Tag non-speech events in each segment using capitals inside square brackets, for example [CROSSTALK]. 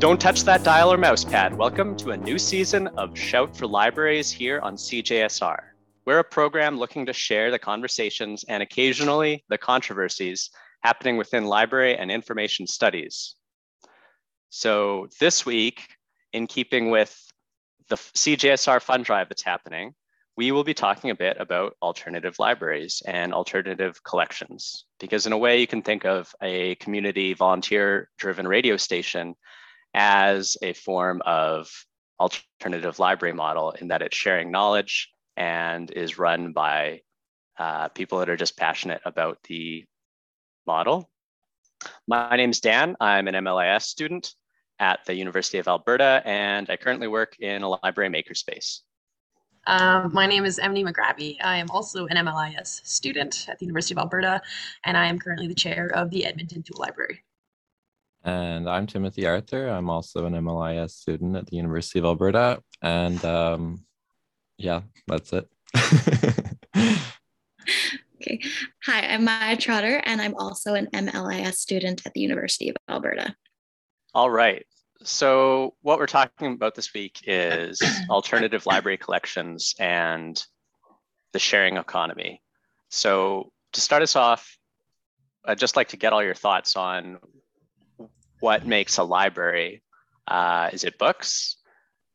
Don't touch that dial or mouse pad. Welcome to a new season of Shout for Libraries here on CJSR. We're a program looking to share the conversations and occasionally the controversies happening within library and information studies. So this week, in keeping with the CJSR fund drive that's happening, we will be talking a bit about alternative libraries and alternative collections. Because in a way, you can think of a community volunteer driven radio station as a form of alternative library model in that it's sharing knowledge and is run by uh, people that are just passionate about the model. My name is Dan. I'm an MLIS student at the University of Alberta, and I currently work in a library makerspace. Um, my name is Emily McGravy. I am also an MLIS student at the University of Alberta, and I am currently the chair of the Edmonton Tool Library. And I'm Timothy Arthur. I'm also an MLIS student at the University of Alberta. And um, yeah, that's it. [LAUGHS] okay. Hi, I'm Maya Trotter, and I'm also an MLIS student at the University of Alberta. All right. So, what we're talking about this week is alternative library collections and the sharing economy. So, to start us off, I'd just like to get all your thoughts on what makes a library. Uh, is it books?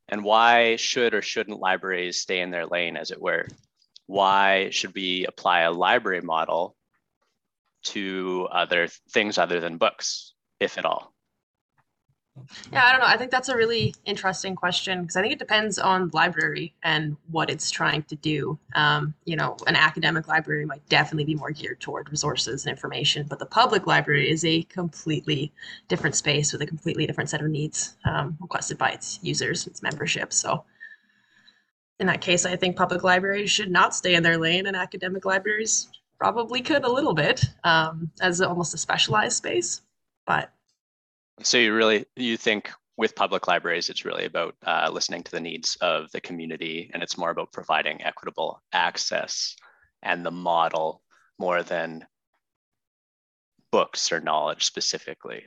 And why should or shouldn't libraries stay in their lane, as it were? Why should we apply a library model to other things other than books, if at all? Yeah, I don't know. I think that's a really interesting question because I think it depends on the library and what it's trying to do. Um, you know, an academic library might definitely be more geared toward resources and information, but the public library is a completely different space with a completely different set of needs um, requested by its users, its membership. So, in that case, I think public libraries should not stay in their lane, and academic libraries probably could a little bit um, as almost a specialized space, but so you really you think with public libraries, it's really about uh, listening to the needs of the community, and it's more about providing equitable access and the model more than books or knowledge specifically.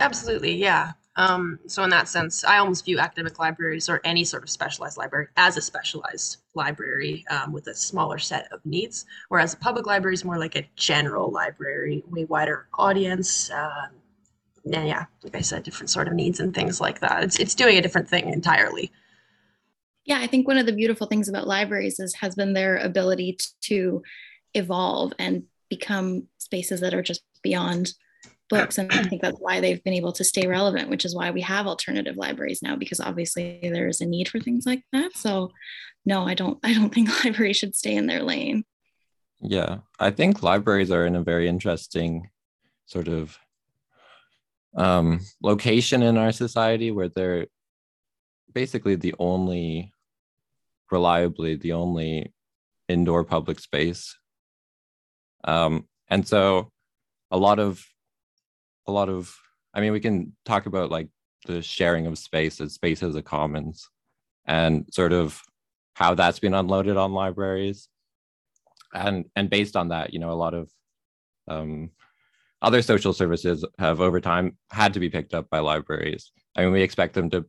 Absolutely, yeah. Um, so in that sense, I almost view academic libraries or any sort of specialized library as a specialized library um, with a smaller set of needs, whereas a public library is more like a general library, way wider audience, um, yeah, yeah, like I said, different sort of needs and things like that. It's it's doing a different thing entirely. Yeah, I think one of the beautiful things about libraries is has been their ability to evolve and become spaces that are just beyond books. And i think that's why they've been able to stay relevant which is why we have alternative libraries now because obviously there's a need for things like that. So no i don't i don't [LAUGHS] think libraries should stay in their lane. Yeah. I think libraries are in a very interesting sort of um, location in our society where they're basically the only, reliably, the only indoor public space. Um, and so a lot of, a lot of, I mean, we can talk about like the sharing of space as space as a commons and sort of how that's been unloaded on libraries and and based on that you know a lot of um, other social services have over time had to be picked up by libraries. I mean, we expect them to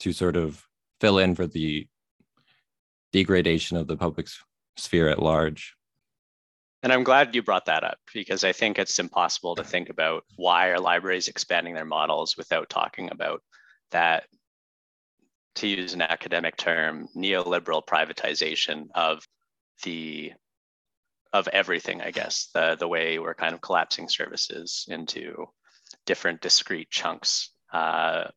to sort of fill in for the degradation of the public sphere at large. And I'm glad you brought that up because I think it's impossible to think about why are libraries expanding their models without talking about that, to use an academic term, neoliberal privatization of the of everything, I guess, the, the way we're kind of collapsing services into different discrete chunks uh,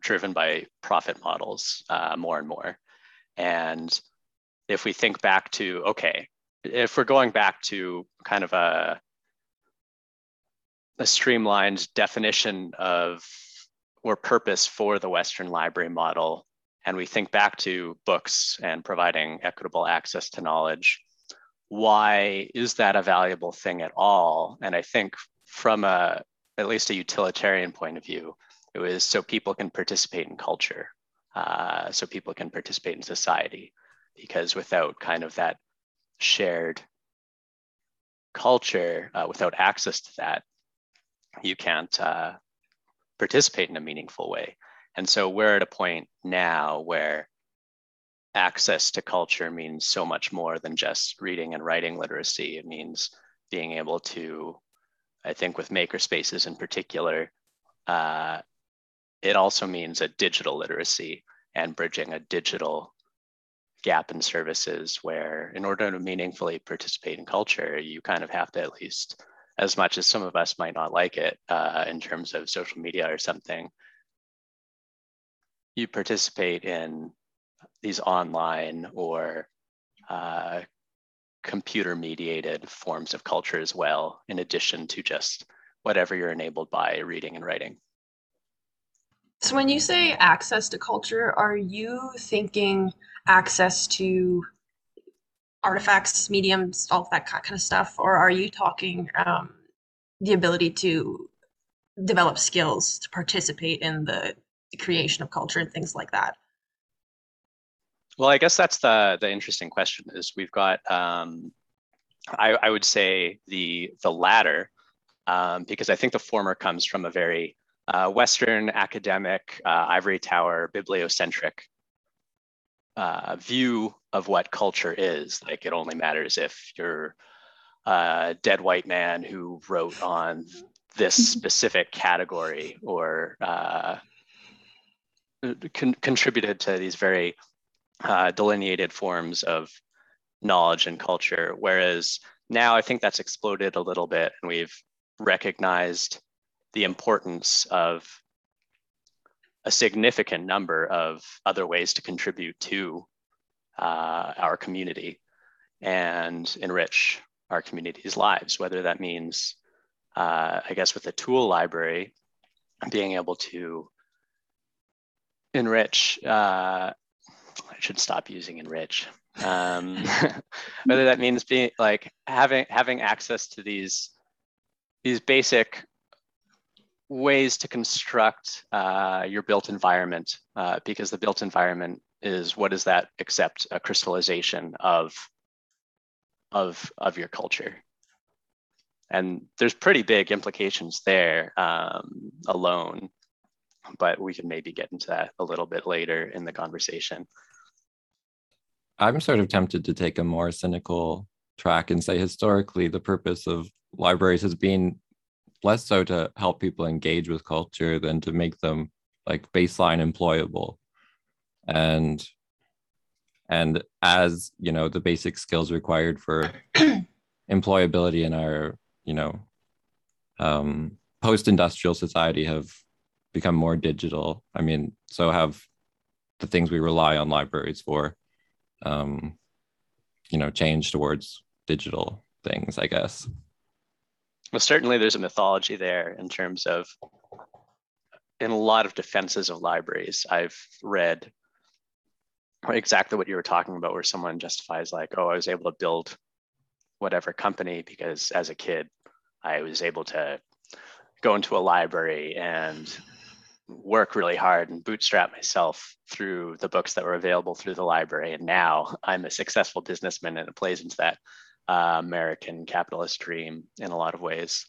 driven by profit models uh, more and more. And if we think back to, okay, if we're going back to kind of a, a streamlined definition of or purpose for the Western library model, and we think back to books and providing equitable access to knowledge, why is that a valuable thing at all? And I think from a at least a utilitarian point of view, it was so people can participate in culture, uh, so people can participate in society, because without kind of that shared culture, uh, without access to that, you can't uh, participate in a meaningful way. And so we're at a point now where access to culture means so much more than just reading and writing literacy. It means being able to, I think, with maker spaces in particular, uh, it also means a digital literacy and bridging a digital gap in services where in order to meaningfully participate in culture you kind of have to at least as much as some of us might not like it uh, in terms of social media or something you participate in these online or uh, computer mediated forms of culture as well in addition to just whatever you're enabled by reading and writing so when you say access to culture are you thinking access to artifacts, mediums, all that kind of stuff, or are you talking um, the ability to develop skills to participate in the, the creation of culture and things like that? Well, I guess that's the the interesting question. Is we've got um, I, I would say the the latter um, because I think the former comes from a very uh, Western academic uh, ivory tower bibliocentric uh, view of what culture is. Like it only matters if you're a dead white man who wrote on this [LAUGHS] specific category or uh, con- contributed to these very uh, delineated forms of knowledge and culture. Whereas now I think that's exploded a little bit and we've recognized the importance of a significant number of other ways to contribute to uh, our community and enrich our community's lives, whether that means, uh, I guess, with a tool library, being able to enrich, uh, I should stop using enrich. Um, [LAUGHS] whether that means being like having having access to these these basic ways to construct uh, your built environment uh, because the built environment is what is that except a crystallization of of of your culture. And there's pretty big implications there um, alone but we can maybe get into that a little bit later in the conversation i'm sort of tempted to take a more cynical track and say historically the purpose of libraries has been less so to help people engage with culture than to make them like baseline employable. And and as you know the basic skills required for [CLEARS THROAT] employability in our you know um, post-industrial society have become more digital. I mean so have the things we rely on libraries for um, you know change towards digital things i guess. Well, certainly there's a mythology there in terms of in a lot of defenses of libraries, I've read exactly what you were talking about, where someone justifies like, oh, I was able to build whatever company because as a kid, I was able to go into a library and work really hard and bootstrap myself through the books that were available through the library. And now I'm a successful businessman and it plays into that uh, American capitalist dream in a lot of ways.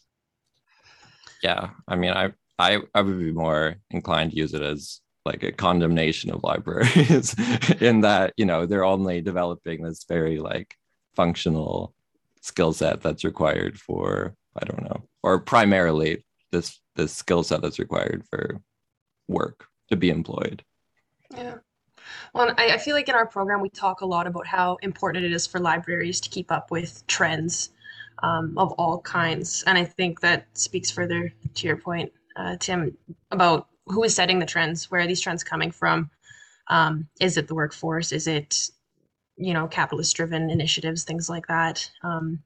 Yeah, I mean, I I I would be more inclined to use it as like a condemnation of libraries [LAUGHS] in that you know they're only developing this very like functional skill set that's required for I don't know or primarily this this skill set that's required for work to be employed. Yeah. Well, I, I feel like in our program, we talk a lot about how important it is for libraries to keep up with trends um, of all kinds. And I think that speaks further to your point, uh, Tim, about who is setting the trends? Where are these trends coming from? Um, is it the workforce? Is it, you know, capitalist driven initiatives, things like that? Um,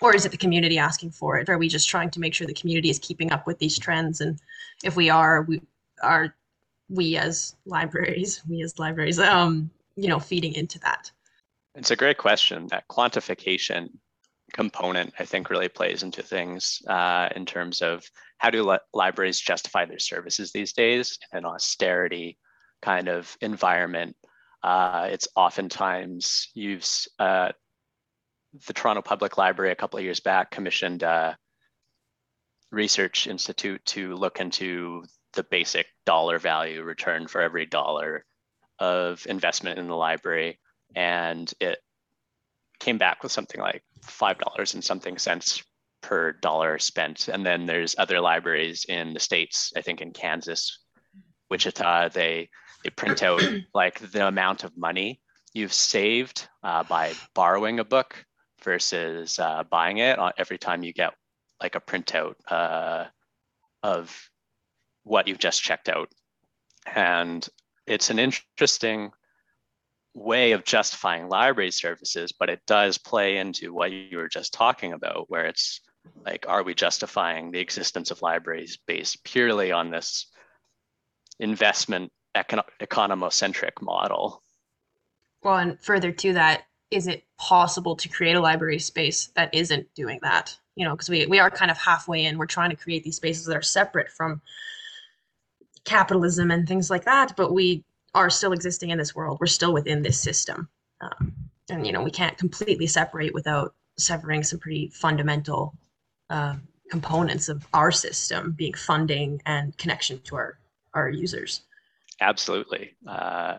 or is it the community asking for it? Are we just trying to make sure the community is keeping up with these trends? And if we are, we are we as libraries, we as libraries, um, you know, feeding into that? It's a great question. That quantification component, I think, really plays into things uh, in terms of how do li- libraries justify their services these days in an austerity kind of environment. Uh, it's oftentimes used. Uh, the Toronto Public Library a couple of years back commissioned a research institute to look into the basic dollar value return for every dollar of investment in the library. And it came back with something like $5 and something cents per dollar spent. And then there's other libraries in the States, I think in Kansas, Wichita, they, they print out [CLEARS THROAT] like the amount of money you've saved uh, by borrowing a book versus uh, buying it uh, every time you get like a printout uh, of what you've just checked out. And it's an interesting way of justifying library services, but it does play into what you were just talking about, where it's like, are we justifying the existence of libraries based purely on this investment econ- economocentric model? Well, and further to that, is it possible to create a library space that isn't doing that? You know, because we, we are kind of halfway in. We're trying to create these spaces that are separate from capitalism and things like that, but we are still existing in this world. We're still within this system. Um, and, you know, we can't completely separate without severing some pretty fundamental uh, components of our system being funding and connection to our, our users. Absolutely. Uh,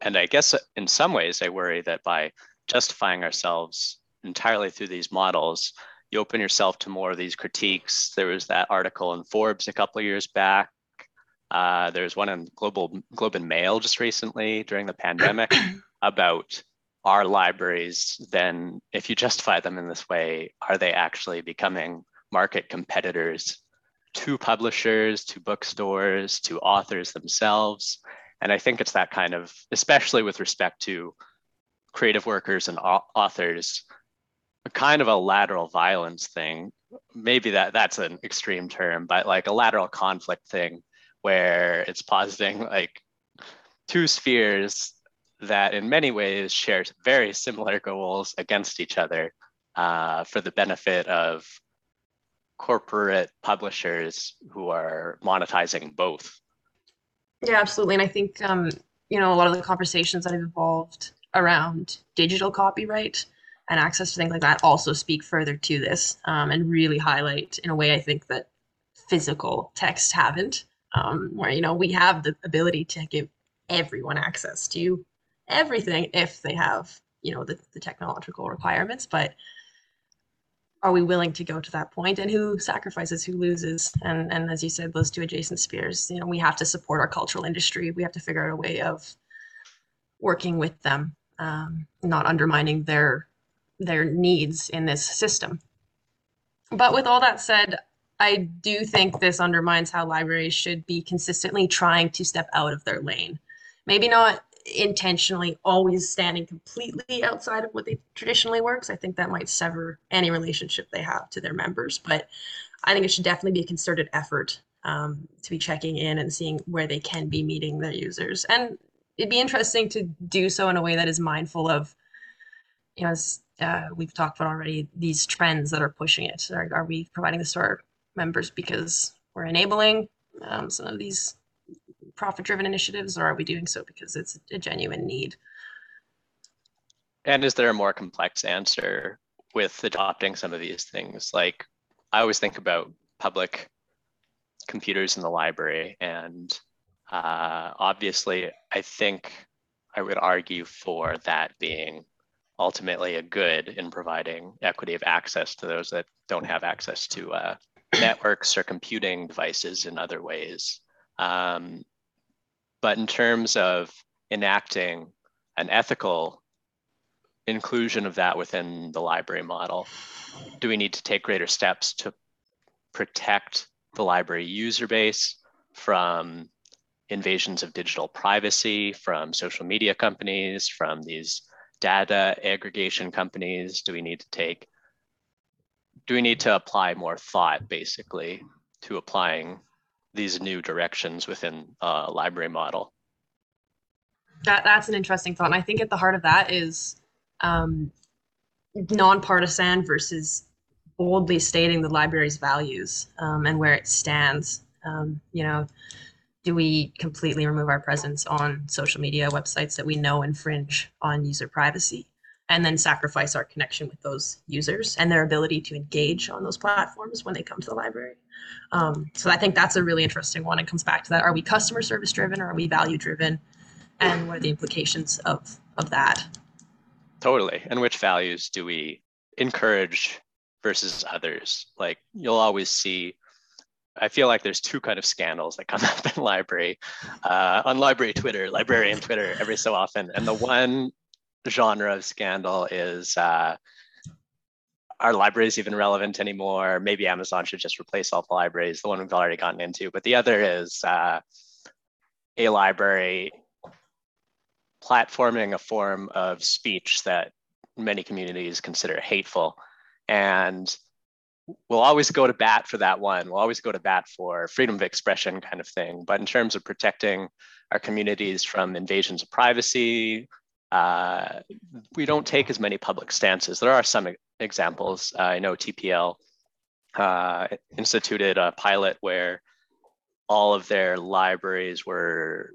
and I guess in some ways, I worry that by justifying ourselves entirely through these models, you open yourself to more of these critiques. There was that article in Forbes a couple of years back. Uh, there's one in Global Globe and Mail just recently during the pandemic [CLEARS THROAT] about our libraries. Then, if you justify them in this way, are they actually becoming market competitors to publishers, to bookstores, to authors themselves? And I think it's that kind of, especially with respect to creative workers and authors, a kind of a lateral violence thing. Maybe that that's an extreme term, but like a lateral conflict thing where it's positing like two spheres that in many ways share very similar goals against each other uh, for the benefit of corporate publishers who are monetizing both. Yeah, absolutely. And I think, um, you know, a lot of the conversations that have evolved around digital copyright and access to things like that also speak further to this um, and really highlight in a way I think that physical texts haven't, um, where, you know, we have the ability to give everyone access to everything if they have, you know, the, the technological requirements. But are we willing to go to that point? And who sacrifices who loses? And and as you said those two adjacent spheres you know we have to support our cultural industry. We have to figure out a way of working with them um, not undermining their their needs in this system. But with all that said i do think this undermines how libraries should be consistently trying to step out of their lane maybe not intentionally always standing completely outside of what they traditionally works. I think that might sever any relationship they have to their members. But I think it should definitely be a concerted effort um, to be checking in and seeing where they can be meeting their users. And it'd be interesting to do so in a way that is mindful of, you know, as uh, we've talked about already, these trends that are pushing it. Are, are we providing the sort members because we're enabling um, some of these profit driven initiatives or are we doing so because it's a genuine need? And is there a more complex answer with adopting some of these things? Like I always think about public computers in the library and uh, obviously I think I would argue for that being ultimately a good in providing equity of access to those that don't have access to uh, networks or computing devices in other ways. Um, but in terms of enacting an ethical inclusion of that within the library model, do we need to take greater steps to protect the library user base from invasions of digital privacy from social media companies, from these data aggregation companies? Do we need to take, do we need to apply more thought basically to applying these new directions within a library model. That that's an interesting thought, and I think at the heart of that is um, nonpartisan versus boldly stating the library's values um, and where it stands. Um, you know, do we completely remove our presence on social media websites that we know infringe on user privacy? And then sacrifice our connection with those users and their ability to engage on those platforms when they come to the library Um, so I think that's a really interesting one. It comes back to that: Are we customer service driven or are we value driven? And what are the implications of of that? Totally. And which values do we encourage versus others? Like you'll always see. I feel like there's two kind of scandals that come [LAUGHS] up in library, uh, on library Twitter, librarian Twitter, every so often. And the one genre of scandal is uh, are libraries even relevant anymore? Maybe Amazon should just replace all the libraries, the one we've already gotten into. But the other is uh, a library platforming a form of speech that many communities consider hateful. And we'll always go to bat for that one. We'll always go to bat for freedom of expression kind of thing. But in terms of protecting our communities from invasions of privacy, uh, we don't take as many public stances. There are some examples. Uh, I know TPL uh, instituted a pilot where all of their libraries were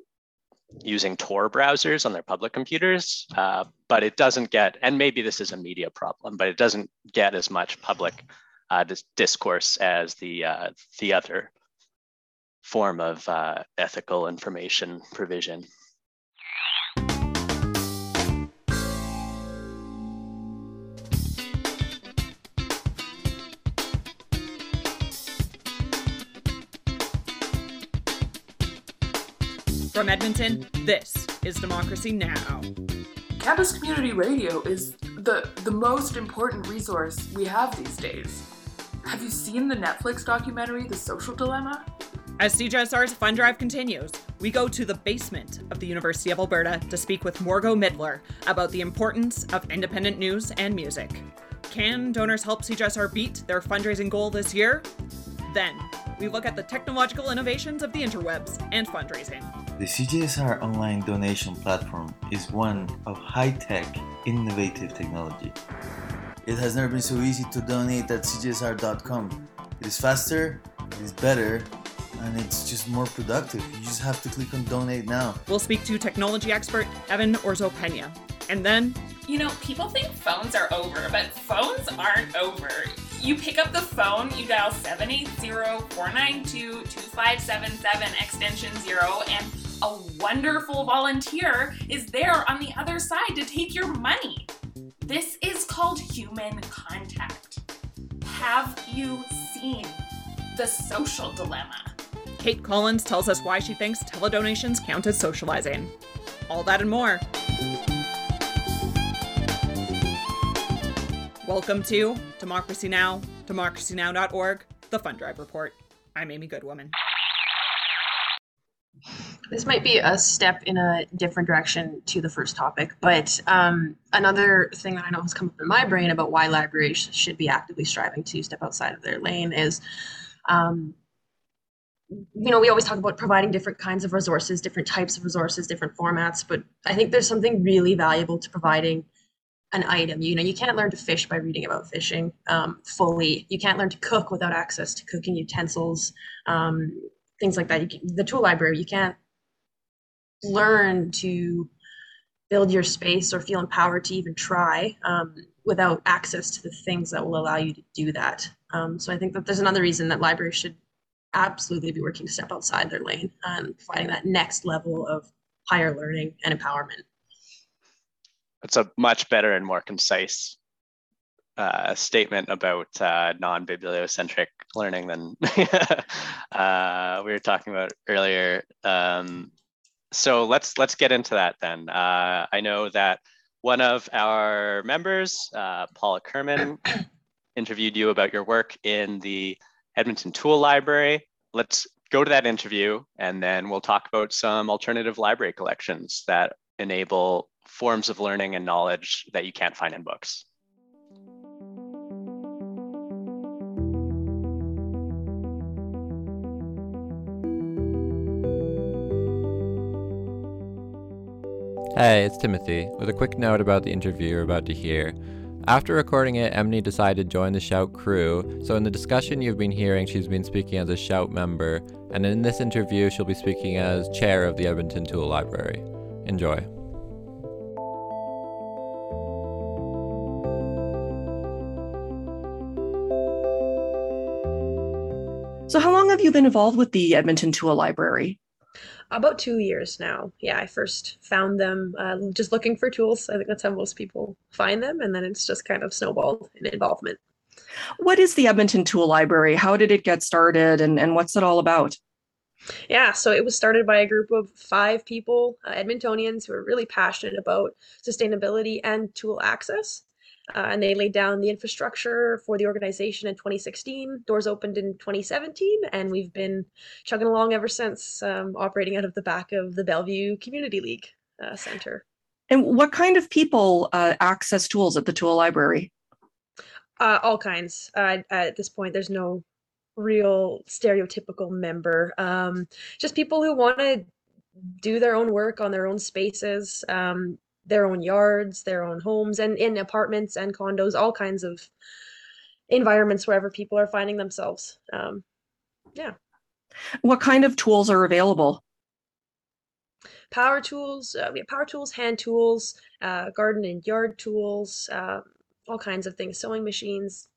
using Tor browsers on their public computers, uh, but it doesn't get, and maybe this is a media problem, but it doesn't get as much public uh, discourse as the, uh, the other form of ethical information provision. From Edmonton, this is Democracy Now! Campus Community Radio is the, the most important resource we have these days. Have you seen the Netflix documentary, The Social Dilemma? As CJSR's Fund Drive continues, we go to the basement of the University of Alberta to speak with Morgo Midler about the importance of independent news and music. Can donors help CJSR beat their fundraising goal this year? Then, we look at the technological innovations of the interwebs and fundraising. The CJSR online donation platform is one of high tech, innovative technology. It has never been so easy to donate at cjsr.com. It is faster, it is better, and it's just more productive. You just have to click on donate now. We'll speak to technology expert Evan Orzo Pena. And then, you know, people think phones are over, but phones aren't over you pick up the phone, you dial 780-492-2577 extension 0 and a wonderful volunteer is there on the other side to take your money. This is called human contact. Have you seen the social dilemma? Kate Collins tells us why she thinks teledonations count as socializing. All that and more. Welcome to Democracy Now!, democracynow.org, the Fund Drive Report. I'm Amy Goodwoman. This might be a step in a different direction to the first topic, but um, another thing that I know has come up in my brain about why libraries should be actively striving to step outside of their lane is um, you know, we always talk about providing different kinds of resources, different types of resources, different formats, but I think there's something really valuable to providing an item. You know, you can't learn to fish by reading about fishing um, fully. You can't learn to cook without access to cooking utensils, um, things like that. Can, the tool library, you can't learn to build your space or feel empowered to even try um, without access to the things that will allow you to do that. Um, so I think that there's another reason that libraries should absolutely be working to step outside their lane and providing that next level of higher learning and empowerment it's a much better and more concise uh, statement about uh, non-bibliocentric learning than [LAUGHS] uh, we were talking about earlier. Um, so let's let's get into that then. Uh, I know that one of our members, uh, Paula Kerman, [COUGHS] interviewed you about your work in the Edmonton Tool Library. Let's go to that interview and then we'll talk about some alternative library collections that enable forms of learning and knowledge that you can't find in books. Hey, it's Timothy, with a quick note about the interview you're about to hear. After recording it, Emily decided to join the Shout crew, so in the discussion you've been hearing, she's been speaking as a Shout member, and in this interview, she'll be speaking as chair of the Edmonton Tool Library. Enjoy. So, how long have you been involved with the Edmonton Tool Library? About two years now. Yeah, I first found them uh, just looking for tools. I think that's how most people find them, and then it's just kind of snowballed in involvement. What is the Edmonton Tool Library? How did it get started, and, and what's it all about? Yeah, so it was started by a group of five people, uh, Edmontonians, who are really passionate about sustainability and tool access. Uh, and they laid down the infrastructure for the organization in 2016. Doors opened in 2017, and we've been chugging along ever since, um, operating out of the back of the Bellevue Community League uh, Center. And what kind of people uh, access tools at the Tool Library? Uh, all kinds. at this point, there's no real stereotypical member. Um, just people who want to do their own work on their own spaces, um, their own yards, their own homes, and in apartments and condos, all kinds of environments wherever people are finding themselves. Um, yeah. What kind of tools are available? Power tools, uh, we have power tools, hand tools, uh, garden and yard tools, uh, all kinds of things, sewing machines,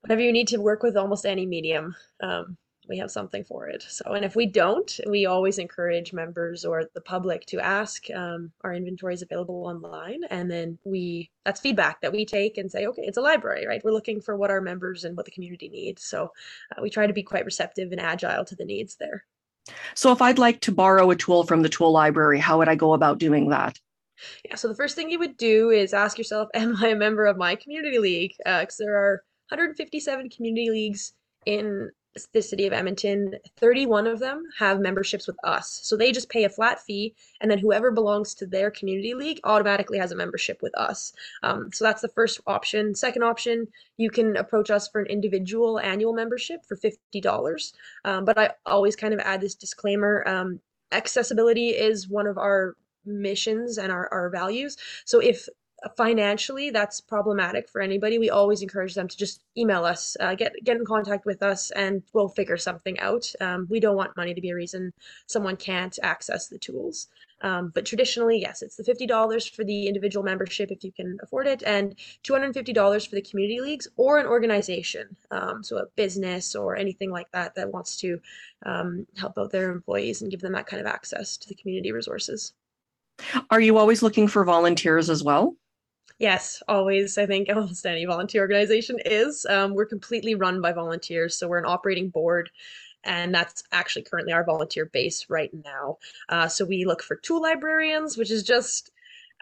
whatever you need to work with almost any medium, um, we have something for it. So, and if we don't, we always encourage members or the public to ask. Um, our inventory is available online, and then we that's feedback that we take and say, okay, it's a library, right? We're looking for what our members and what the community needs. So, uh, we try to be quite receptive and agile to the needs there. So, if I'd like to borrow a tool from the tool library, how would I go about doing that? Yeah, so the first thing you would do is ask yourself, am I a member of my community league? Because uh, there are 157 community leagues in the city of Edmonton, 31 of them have memberships with us. So they just pay a flat fee, and then whoever belongs to their community league automatically has a membership with us. Um, so that's the first option. Second option, you can approach us for an individual annual membership for $50. Um, but I always kind of add this disclaimer um, accessibility is one of our missions and our, our values. So if financially that's problematic for anybody. We always encourage them to just email us uh, get get in contact with us and we'll figure something out. Um, we don't want money to be a reason someone can't access the tools. Um, but traditionally yes it's the $50 for the individual membership if you can afford it and $250 for the community leagues or an organization um, so a business or anything like that that wants to um, help out their employees and give them that kind of access to the community resources. Are you always looking for volunteers as well Yes, always. I think [LAUGHS] almost any volunteer organization is. Um, we're completely run by volunteers, so we're an operating board, and that's actually currently our volunteer base right now. Uh, so we look for tool librarians, which is just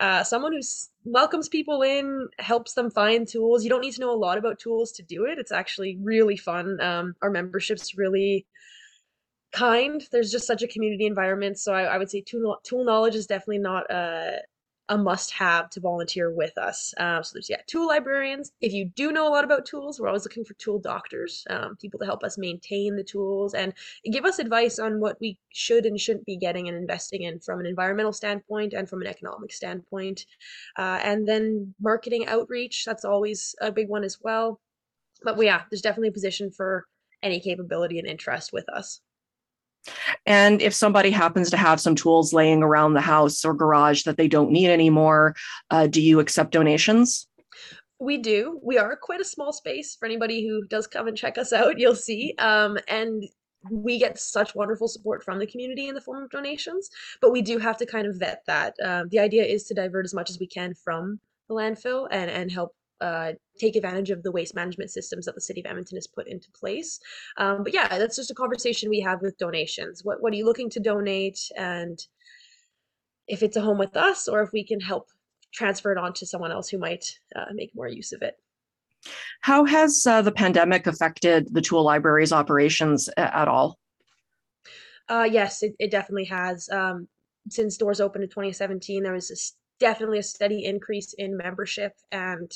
uh, someone who welcomes people in, helps them find tools. You don't need to know a lot about tools to do it. It's actually really fun. Um, our membership's really kind. There's just such a community environment. So I, I would say tool, tool knowledge is definitely not a a must-have to volunteer with us. Um, so there's yeah, tool librarians. If you do know a lot about tools, we're always looking for tool doctors, um, people to help us maintain the tools and give us advice on what we should and shouldn't be getting and investing in from an environmental standpoint and from an economic standpoint. Uh, and then marketing outreach, that's always a big one as well. But yeah, there's definitely a position for any capability and interest with us. And if somebody happens to have some tools laying around the house or garage that they don't need anymore, uh, do you accept donations? We do. We are quite a small space for anybody who does come and check us out. You'll see. Um, and we get such wonderful support from the community in the form of donations, but we do have to kind of vet that. Uh, the idea is to divert as much as we can from the landfill and, and help uh, take advantage of the waste management systems that the city of Edmonton has put into place. Um, but yeah, that's just a conversation we have with donations. What what are you looking to donate, and if it's a home with us, or if we can help transfer it on to someone else who might uh, make more use of it. How has uh, the pandemic affected the tool library's operations at all? Uh, yes, it, it definitely has. Um, since doors opened in 2017, there was a, definitely a steady increase in membership and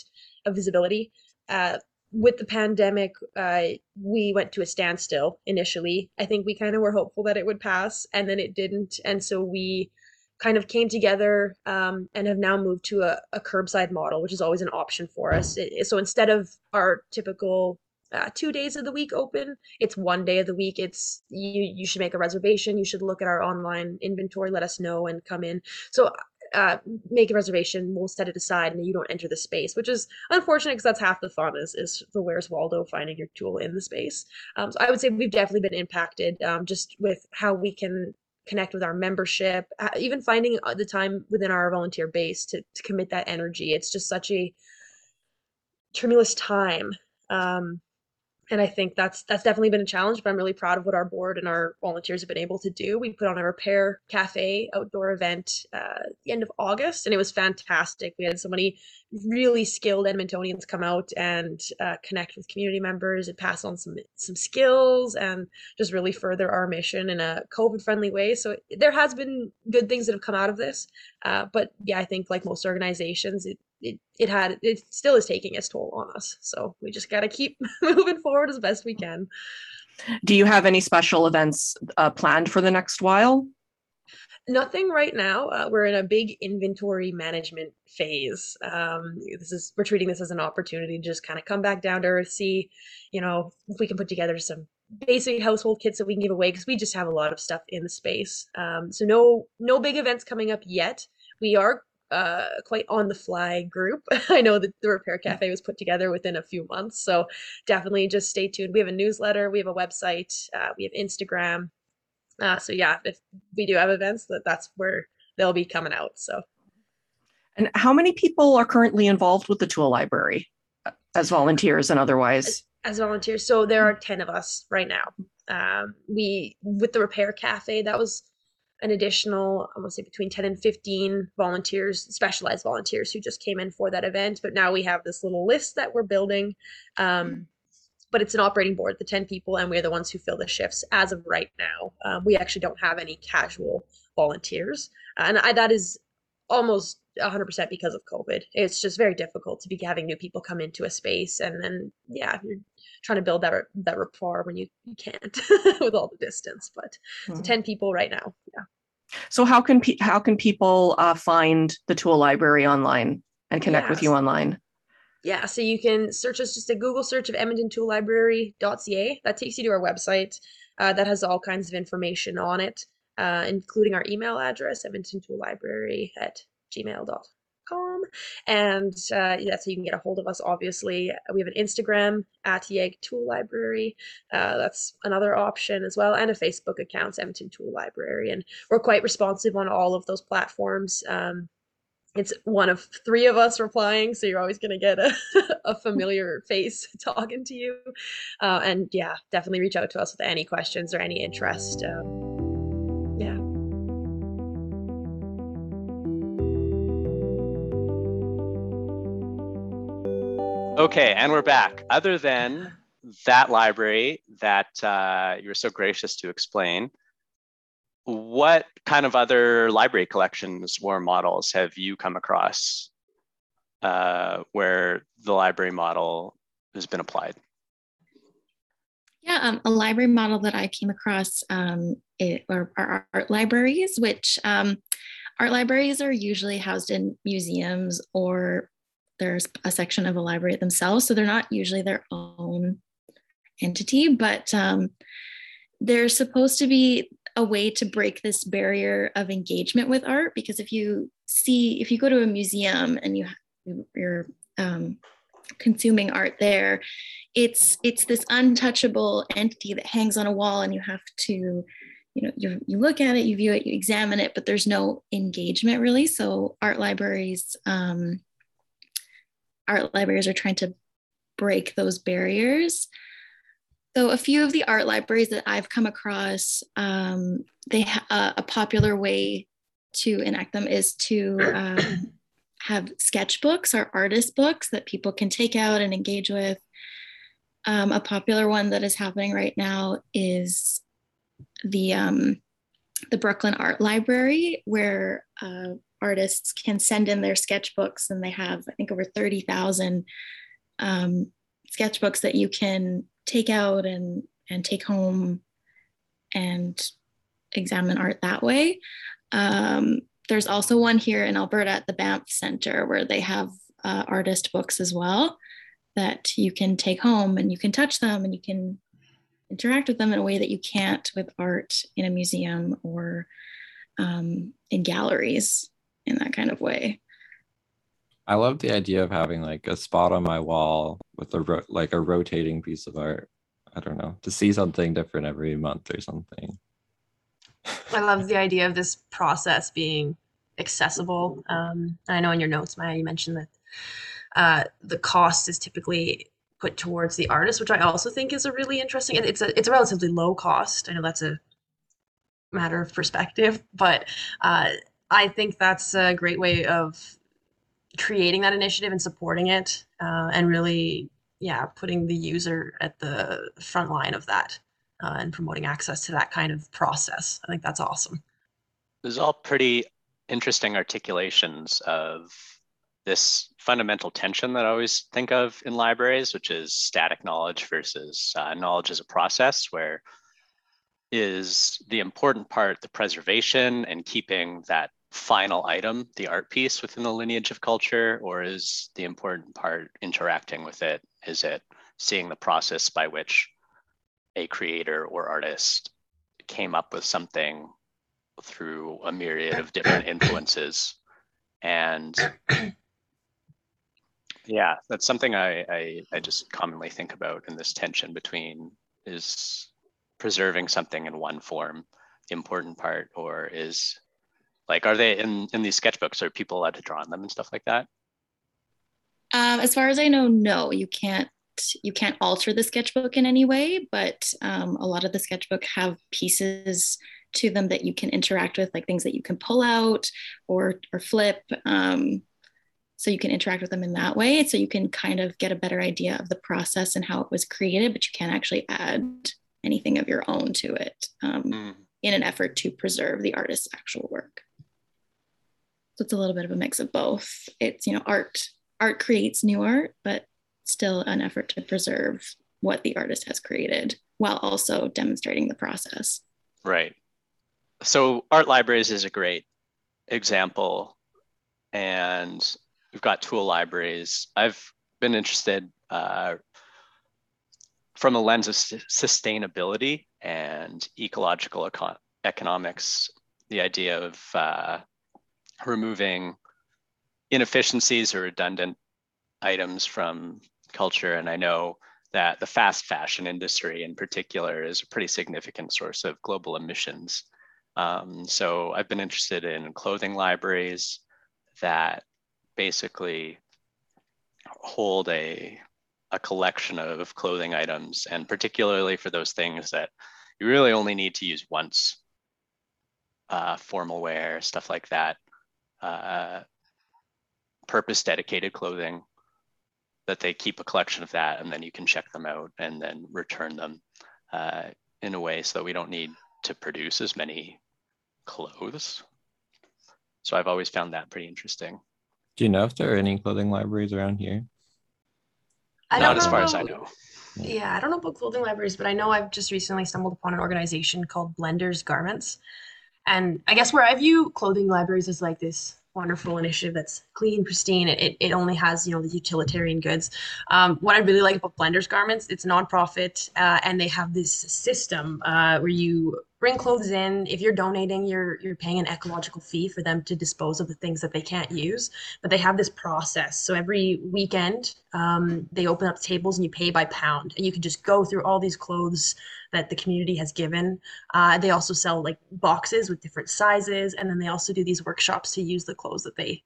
visibility. Uh, with the pandemic, uh, we went to a standstill initially. I think we kind of were hopeful that it would pass, and then it didn't. And so we kind of came together um, and have now moved to a, a, curbside model, which is always an option for us. It, so instead of our typical uh, two days of the week open, it's one day of the week. It's you. You should make a reservation. You should look at our online inventory. Let us know and come in. So uh, make a reservation, we'll set it aside, and you don't enter the space, which is unfortunate because that's half the fun is is the Where's Waldo finding your tool in the space. Um, so I would say we've definitely been impacted um, just with how we can connect with our membership, uh, even finding uh, the time within our volunteer base to to commit that energy. It's just such a tremulous time. Um, and I think that's that's definitely been a challenge, but I'm really proud of what our board and our volunteers have been able to do. We put on a repair cafe outdoor event uh, the end of August, and it was fantastic. We had so many really skilled Edmontonians come out and uh, connect with community members and pass on some some skills and just really further our mission in a COVID friendly way. So there has been good things that have come out of this, uh, but yeah, I think like most organizations, it it, it had it still is taking its toll on us. So we just got to keep [LAUGHS] moving forward as best we can. Do you have any special events uh, planned for the next while? Nothing right now. Uh, we're in a big inventory management phase. Um, this is we're treating this as an opportunity to just kind of come back down to earth see you know if we can put together some basic household kits that we can give away because we just have a lot of stuff in the space. Um, so no no big events coming up yet. We are uh, quite on the fly group. [LAUGHS] I know that the Repair Cafe was put together within a few months, so definitely just stay tuned. We have a newsletter, we have a website, uh, we have Instagram. Uh, so yeah, if we do have events, that that's where they'll be coming out. So, and how many people are currently involved with the tool library uh, as volunteers and otherwise? As, as volunteers, so there are ten of us right now. Um, we with the Repair Cafe that was an additional, I want to say between 10 and 15 volunteers, specialized volunteers who just came in for that event. But now we have this little list that we're building. Um, but it's an operating board, the 10 people, and we're the ones who fill the shifts as of right now. Um, we actually don't have any casual volunteers. and I, that is almost 100% because of COVID. It's just very difficult to be having new people come into a space. And then, yeah, you're trying to build that, that rapport when you, you can't [LAUGHS] with all the distance. But mm-hmm. 10 people right now. Yeah. So how can pe- how can people uh, find the tool library online and connect yes. with you online? Yeah, so you can search us just a Google search of Edmonton Tool Library.ca. That takes you to our website. Uh, that has all kinds of information on it, uh, including our email address, Edmonton Tool Library at gmail.com. And uh, that's how you can get a hold of us, obviously. We have an Instagram at YEG Tool Library. Uh, that's another option as well, and a Facebook account, Edmonton Tool Library. And we're quite responsive on all of those platforms. Um, it's one of three of us replying, so you're always going to get a, [LAUGHS] a familiar face talking to you. Uh, and yeah, definitely reach out to us with any questions or any interest. Um, Okay, and we're back. Other than that library that uh, you were so gracious to explain, what kind of other library collections or models have you come across uh, where the library model has been applied? Yeah, um, a library model that I came across um, it, are, are, art libraries, which um, art libraries are usually housed in museums or there's a section of a library themselves. So they're not usually their own entity, but um, there's supposed to be a way to break this barrier of engagement with art because if you see if you go to a museum and you you're um, consuming art there it's it's this untouchable entity that hangs on a wall and you have to you know you, you look at it you view it you examine it but there's no engagement really so art libraries um, art libraries are trying to break those barriers. So a few of the art libraries that I've come across, um, they ha- a popular way to enact them is to um, have sketchbooks or artist books that people can take out and engage with. Um, a popular one that is happening right now is the um, the Brooklyn Art Library, where uh, artists can send in their sketchbooks, and they have, I think, over 30,000 um, sketchbooks that you can take out and, and take home and examine art that way. Um, there's also one here in Alberta at the Banff Center where they have uh, artist books as well that you can take home and you can touch them and you can interact with them in a way that you can't with art in a museum or um, in galleries. In that kind of way. I love the idea of having like a spot on my wall with a ro- like a rotating piece of art. I don't know to see something different every month or something. I love the idea of this process being accessible. Um, I know in your notes, Maya, you mentioned that uh, the cost is typically put towards the artist, which I also think is a really interesting. It's a it's a relatively low cost. I know that's a matter of perspective, but uh, I think that's a great way of creating that initiative and supporting it, uh, and really, yeah, putting the user at the front line of that uh, and promoting access to that kind of process. I think that's awesome. There's all pretty interesting articulations of this fundamental tension that I always think of in libraries, which is static knowledge versus uh, knowledge as a process, where is the important part the preservation and keeping that final item, the art piece within the lineage of culture, or is the important part interacting with it? Is it seeing the process by which a creator or artist came up with something through a myriad of different [COUGHS] influences? And yeah, that's something I, I, I just commonly think about in this tension between is preserving something in one form the important part, or is like are they in in these sketchbooks? Are people allowed to draw on them and stuff like that? Um, as far as I know, no, you can't. You can't alter the sketchbook in any way, but um, a lot of the sketchbook have pieces to them that you can interact with, like things that you can pull out or or flip. Um, so you can interact with them in that way. So you can kind of get a better idea of the process and how it was created, but you can't actually add anything of your own to it um, mm. in an effort to preserve the artist's actual work. So it's a little bit of a mix of both. It's, you know, art, art creates new art, but still an effort to preserve what the artist has created while also demonstrating the process. Right. So art libraries is a great example. And we've got tool libraries. I've been interested uh, from a lens of sustainability and ecological econ economics, the idea of uh, removing inefficiencies or redundant items from culture. And I know that the fast fashion industry in particular is a pretty significant source of global emissions. Um, so I've been interested in clothing libraries that basically hold a a collection of clothing items, and particularly for those things that you really only need to use once, uh, formal wear, stuff like that, uh, purpose dedicated clothing, that they keep a collection of that and then you can check them out and then return them uh, in a way so that we don't need to produce as many clothes. So I've always found that pretty interesting. Do you know if there are any clothing libraries around here? I Not as know far as I know. Yeah, I don't know about clothing libraries, but I know I've just recently stumbled upon an organization called Blenders Garments. And I guess where I view clothing libraries as like this wonderful initiative that's clean, pristine. It, it, it only has, you know, the utilitarian goods. Um, what I really like about Blenders Garments, it's nonprofit uh, and they have this system uh, where you bring clothes in. If you're donating, you're you're paying an ecological fee for them to dispose of the things that they can't use. But they have this process. So every weekend, um, they open up tables and you pay by pound, and you can just go through all these clothes that the community has given. Uh, they also sell like boxes with different sizes, and then they also do these workshops to use the clothes that they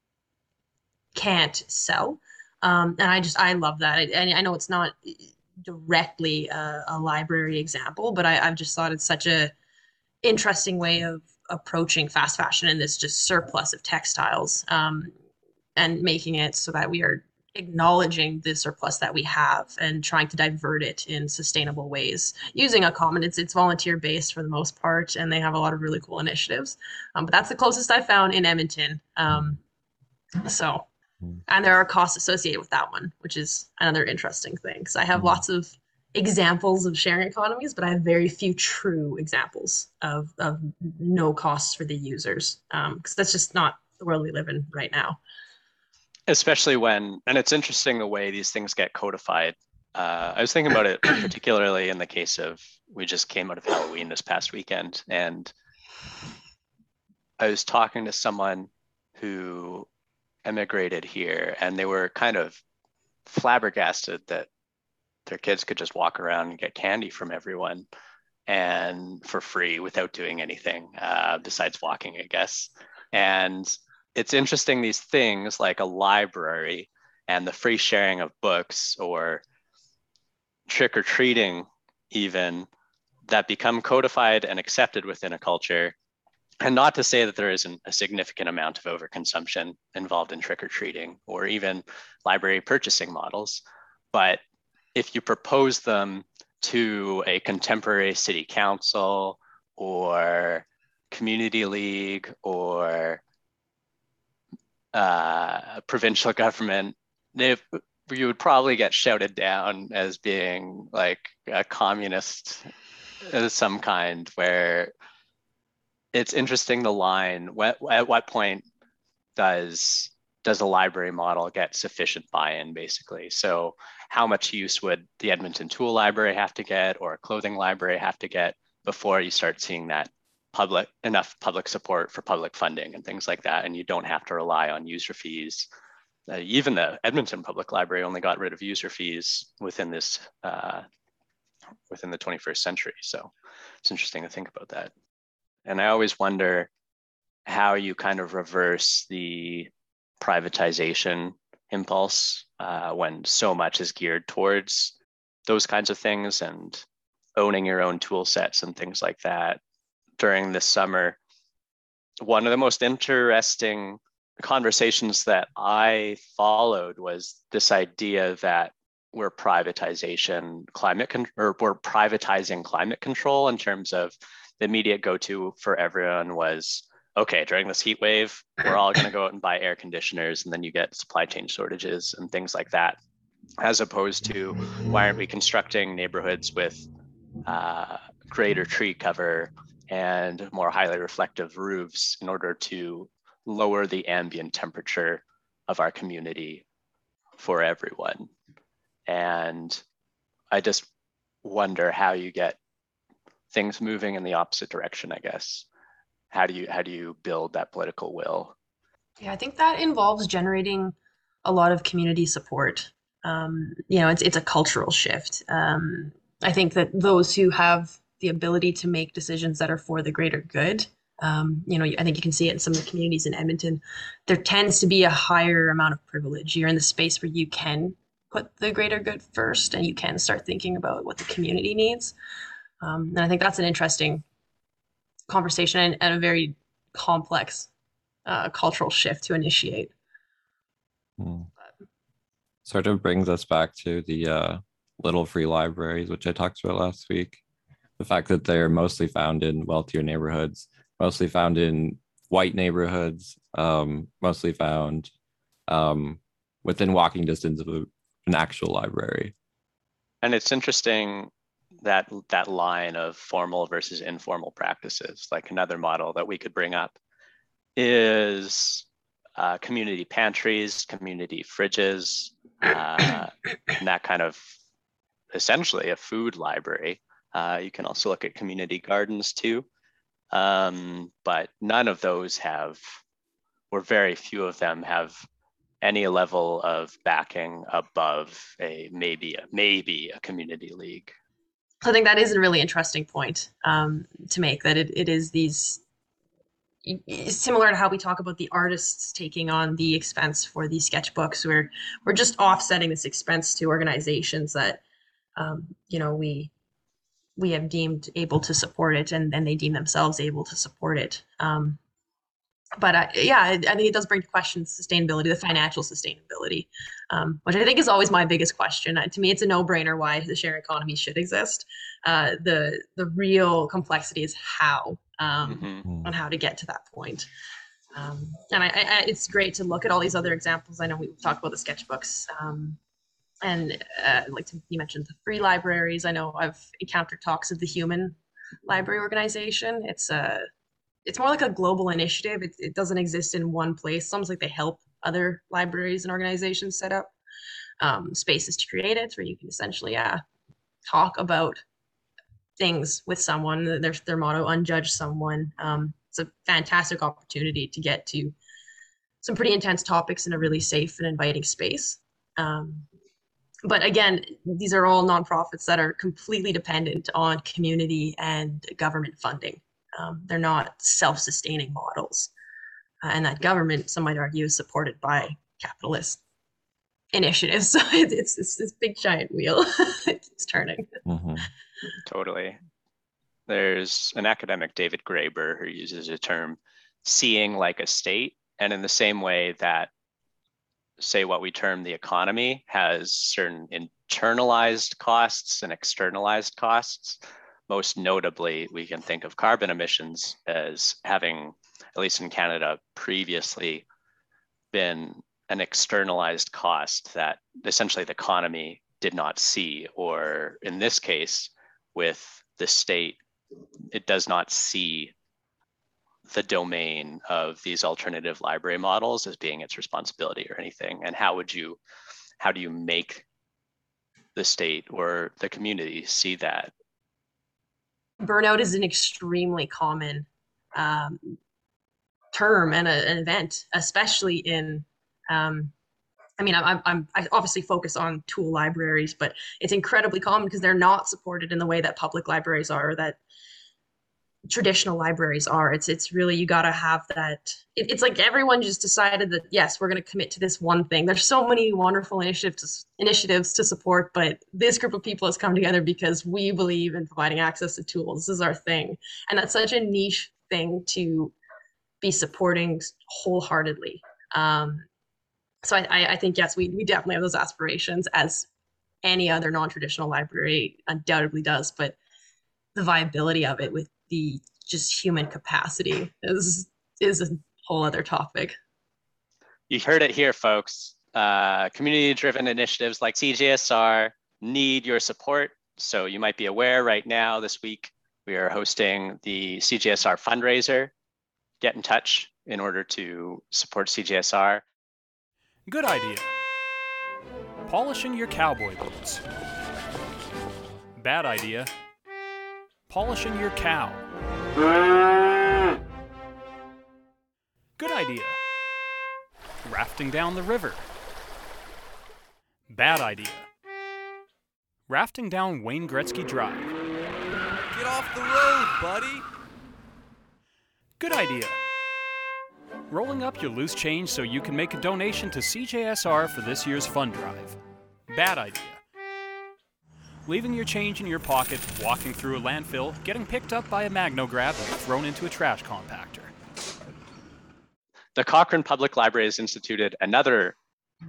can't sell. Um, and I just I love that. And I know it's not directly a, a library example, but I, I've just thought it's such a interesting way of approaching fast fashion and this just surplus of textiles um, and making it so that we are acknowledging the surplus that we have and trying to divert it in sustainable ways using a common it's it's volunteer based for the most part and they have a lot of really cool initiatives. Um, but that's the closest i found in edmonton um, so and there are costs associated with that one which is another interesting thing because i have lots of examples of sharing economies but i have very few true examples of, of no costs for the users because that's just not the world we live in right now. Especially when and it's interesting the way these things get codified. Uh, i was thinking about it [CLEARS THROAT] particularly in the case of we just came out of halloween this past weekend and i was talking to someone who emigrated here and they were kind of flabbergasted that their kids could just walk around and get candy from everyone and for free without doing anything uh, besides walking, I guess. And it's interesting these things like a library and the free sharing of books or trick or treating, even that become codified and accepted within a culture. And not to say that there isn't a significant amount of overconsumption involved in trick or treating or even library purchasing models, but if you propose them to a contemporary city council or community league or uh, provincial government, you would probably get shouted down as being like a communist of some kind. Where it's interesting the line. At what point does does a library model get sufficient buy-in, basically? So how much use would the Edmonton Tool Library have to get or a clothing library have to get before you start seeing that public enough public support for public funding and things like that? And you don't have to rely on user fees. Uh, even the edmonton public library only got rid of user fees within this uh, within the 21st century. So it's interesting to think about that. And i always wonder how you kind of reverse the privatization impulse uh, when so much is geared towards those kinds of things and owning your own tool sets and things like that. During this summer one of the most interesting conversations that i followed was this idea that we're privatization climate con- or we're privatizing climate control in terms of the immediate go-to for everyone was okay, during this heat wave, we're all going to go out and buy air conditioners, and then you get supply chain shortages and things like that, as opposed to why aren't we constructing neighborhoods with uh, greater tree cover and more highly reflective roofs in order to lower the ambient temperature of our community for everyone. And I just wonder how you get things moving in the opposite direction, I guess how do you how do you build that political will? Yeah i think that involves generating a lot of community support. Um, you know it's, it's a cultural shift. Um, i think that those who have the ability to make decisions that are for the greater good um, you know i think you can see it in some of the communities in edmonton. There tends to be a higher amount of privilege. You're in the space where you can put the greater good first and you can start thinking about what the community needs. Um, and i think that's an interesting conversation and, and a very complex uh, cultural shift to initiate. Hmm. Sort of brings us back to the uh, little free libraries, which I talked about last week. The fact that they're mostly found in wealthier neighborhoods, mostly found in white neighborhoods, um, mostly found um, within walking distance of a, an actual library. And it's interesting that that line of formal versus informal practices. Like another model that we could bring up is uh, community pantries community fridges uh, and that kind of essentially a food library. Uh, you can also look at community gardens too. Um, but none of those have or very few of them have any level of backing above a maybe a maybe a community league I think that is a really interesting point um, to make. That it, it is these similar to how we talk about the artists taking on the expense for these sketchbooks. Where we're just offsetting this expense to organizations that um, you know we we have deemed able to support it, and and they deem themselves able to support it. Um, but uh, yeah, I, I, think it does bring to question sustainability, the financial sustainability, um, which I think is always my biggest question. Uh, to me, it's a no-brainer why the share economy should exist. Uh, the the real complexity is how um, mm-hmm. on how to get to that point. Um, and I, I, it's great to look at all these other examples. I know we talked about the sketchbooks, um, and uh, like to, you mentioned the free libraries. I know I've encountered talks of the Human Library Organization. It's a it's more like a global initiative. It, it doesn't exist in one place. It's like they help other libraries and organizations set up um, spaces to create it, where you can essentially, yeah, talk about things with someone. Their their motto: "Unjudge someone." Um, it's a fantastic opportunity to get to some pretty intense topics in a really safe and inviting space. Um, but again, these are all nonprofits that are completely dependent on community and government funding. Um, they're not self-sustaining models, uh, and that government, some might argue, is supported by capitalist initiatives. [LAUGHS] So it's, it's this big giant wheel [LAUGHS] it keeps turning. Mhm. Totally. There's an academic, David Graeber, who uses a term seeing like a state. And in the same way that, say, what we term the economy has certain internalized costs and externalized costs, most notably, we can think of carbon emissions as having, at least in Canada, previously been an externalized cost that essentially the economy did not see, or in this case, with the state, it does not see the domain of these alternative library models as being its responsibility or anything. And how would you, how do you make the state or the community see that? Burnout is an extremely common um, term and a, an event, especially in um, I mean, I'm, I'm, I obviously focus on tool libraries, but it's incredibly common because they're not supported in the way that public libraries are, that traditional libraries are. It's, it's really, you got to have that. It, it's like everyone just decided that, yes, we're going to commit to this one thing. There's so many wonderful initiatives, initiatives to support, but this group of people has come together because we believe in providing access to tools. This is our thing. And that's such a niche thing to be supporting wholeheartedly. Um, so I, I think yes, we we definitely have those aspirations as any other non-traditional library undoubtedly does, but the viability of it with the just human capacity is is a whole other topic. You heard it here, folks. Uh, community-driven initiatives like CJSR need your support. So you might be aware right now, this week, we are hosting the CJSR fundraiser. Get in touch in order to support CJSR. Good idea. Polishing your cowboy boots. Bad idea. Polishing your cow. Good idea. Rafting down the river. Bad idea. Rafting down Wayne Gretzky Drive. Get off the road, buddy! Good idea. Rolling up your loose change so you can make a donation to CJSR for this year's fund drive. Bad idea. Leaving your change in your pocket, walking through a landfill, getting picked up by a magnograb and thrown into a trash compactor. The Cochrane Public Library has instituted another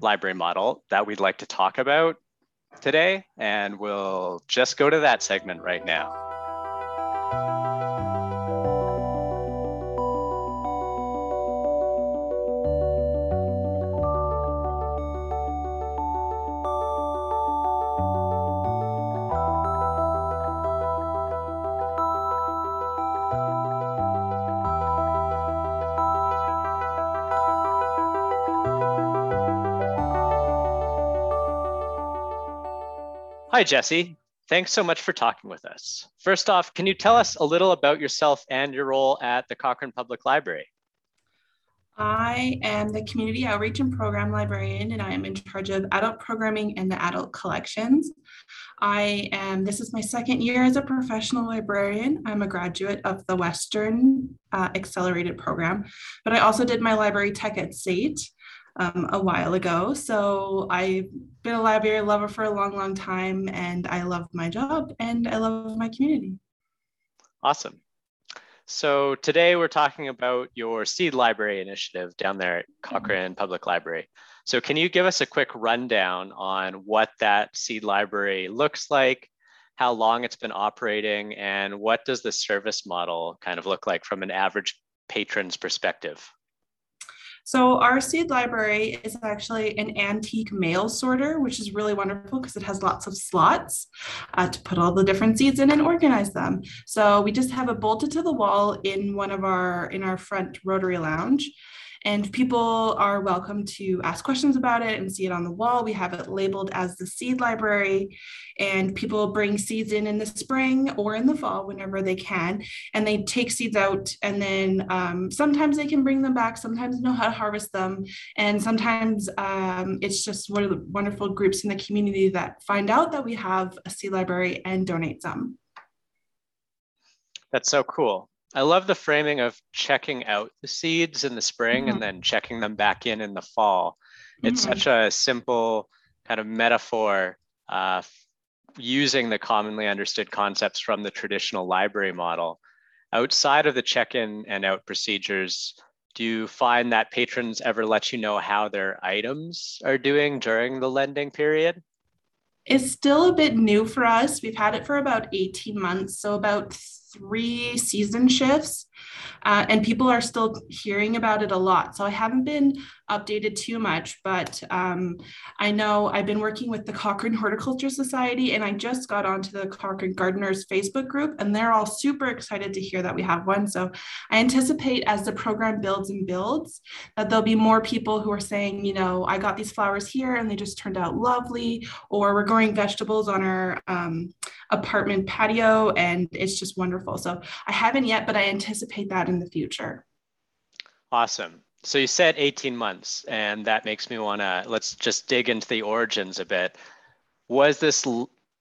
library model that we'd like to talk about today, and we'll just go to that segment right now. Hi, Jesse. Thanks so much for talking with us. First off, can you tell us a little about yourself and your role at the Cochrane Public Library? I am the Community Outreach and Program Librarian, and I am in charge of adult programming and the adult collections. I am, this is my second year as a professional librarian. I'm a graduate of the Western uh, Accelerated Program, but I also did my library tech at SAIT um, a while ago. So I've been a library lover for a long, long time, and I love my job and I love my community. Awesome. So today we're talking about your seed library initiative down there at Cochrane Public Library. So can you give us a quick rundown on what that seed library looks like, how long it's been operating, and what does the service model kind of look like from an average patron's perspective? So our seed library is actually an antique mail sorter, which is really wonderful because it has lots of slots uh, to put all the different seeds in and organize them. So we just have it bolted to the wall in one of our in our front rotary lounge. And people are welcome to ask questions about it and see it on the wall. We have it labeled as the seed library, and people bring seeds in in the spring or in the fall whenever they can. And they take seeds out, and then um, sometimes they can bring them back, sometimes know how to harvest them. And sometimes um, it's just one of the wonderful groups in the community that find out that we have a seed library and donate some. That's so cool. I love the framing of checking out the seeds in the spring mm-hmm. and then checking them back in in the fall. It's mm-hmm. such a simple kind of metaphor uh, using the commonly understood concepts from the traditional library model. Outside of the check in and out procedures, do you find that patrons ever let you know how their items are doing during the lending period? It's still a bit new for us. We've had it for about 18 months. So, about three season shifts, uh, and people are still hearing about it a lot. So I haven't been updated too much, but um, I know I've been working with the [LAUGHS] Cochrane Horticulture Society, and I just got onto the Cochrane Gardeners Facebook group, and they're all super excited to hear that we have one. So I anticipate as the program builds and builds, that there'll be more people who are saying, you know, I got these flowers here and they just turned out lovely, or we're growing vegetables on our um, apartment patio, and it's just wonderful. So I haven't yet, but I anticipate that in the future. Awesome. So you said 18 months, and that makes me want to let's just dig into the origins a bit. Was this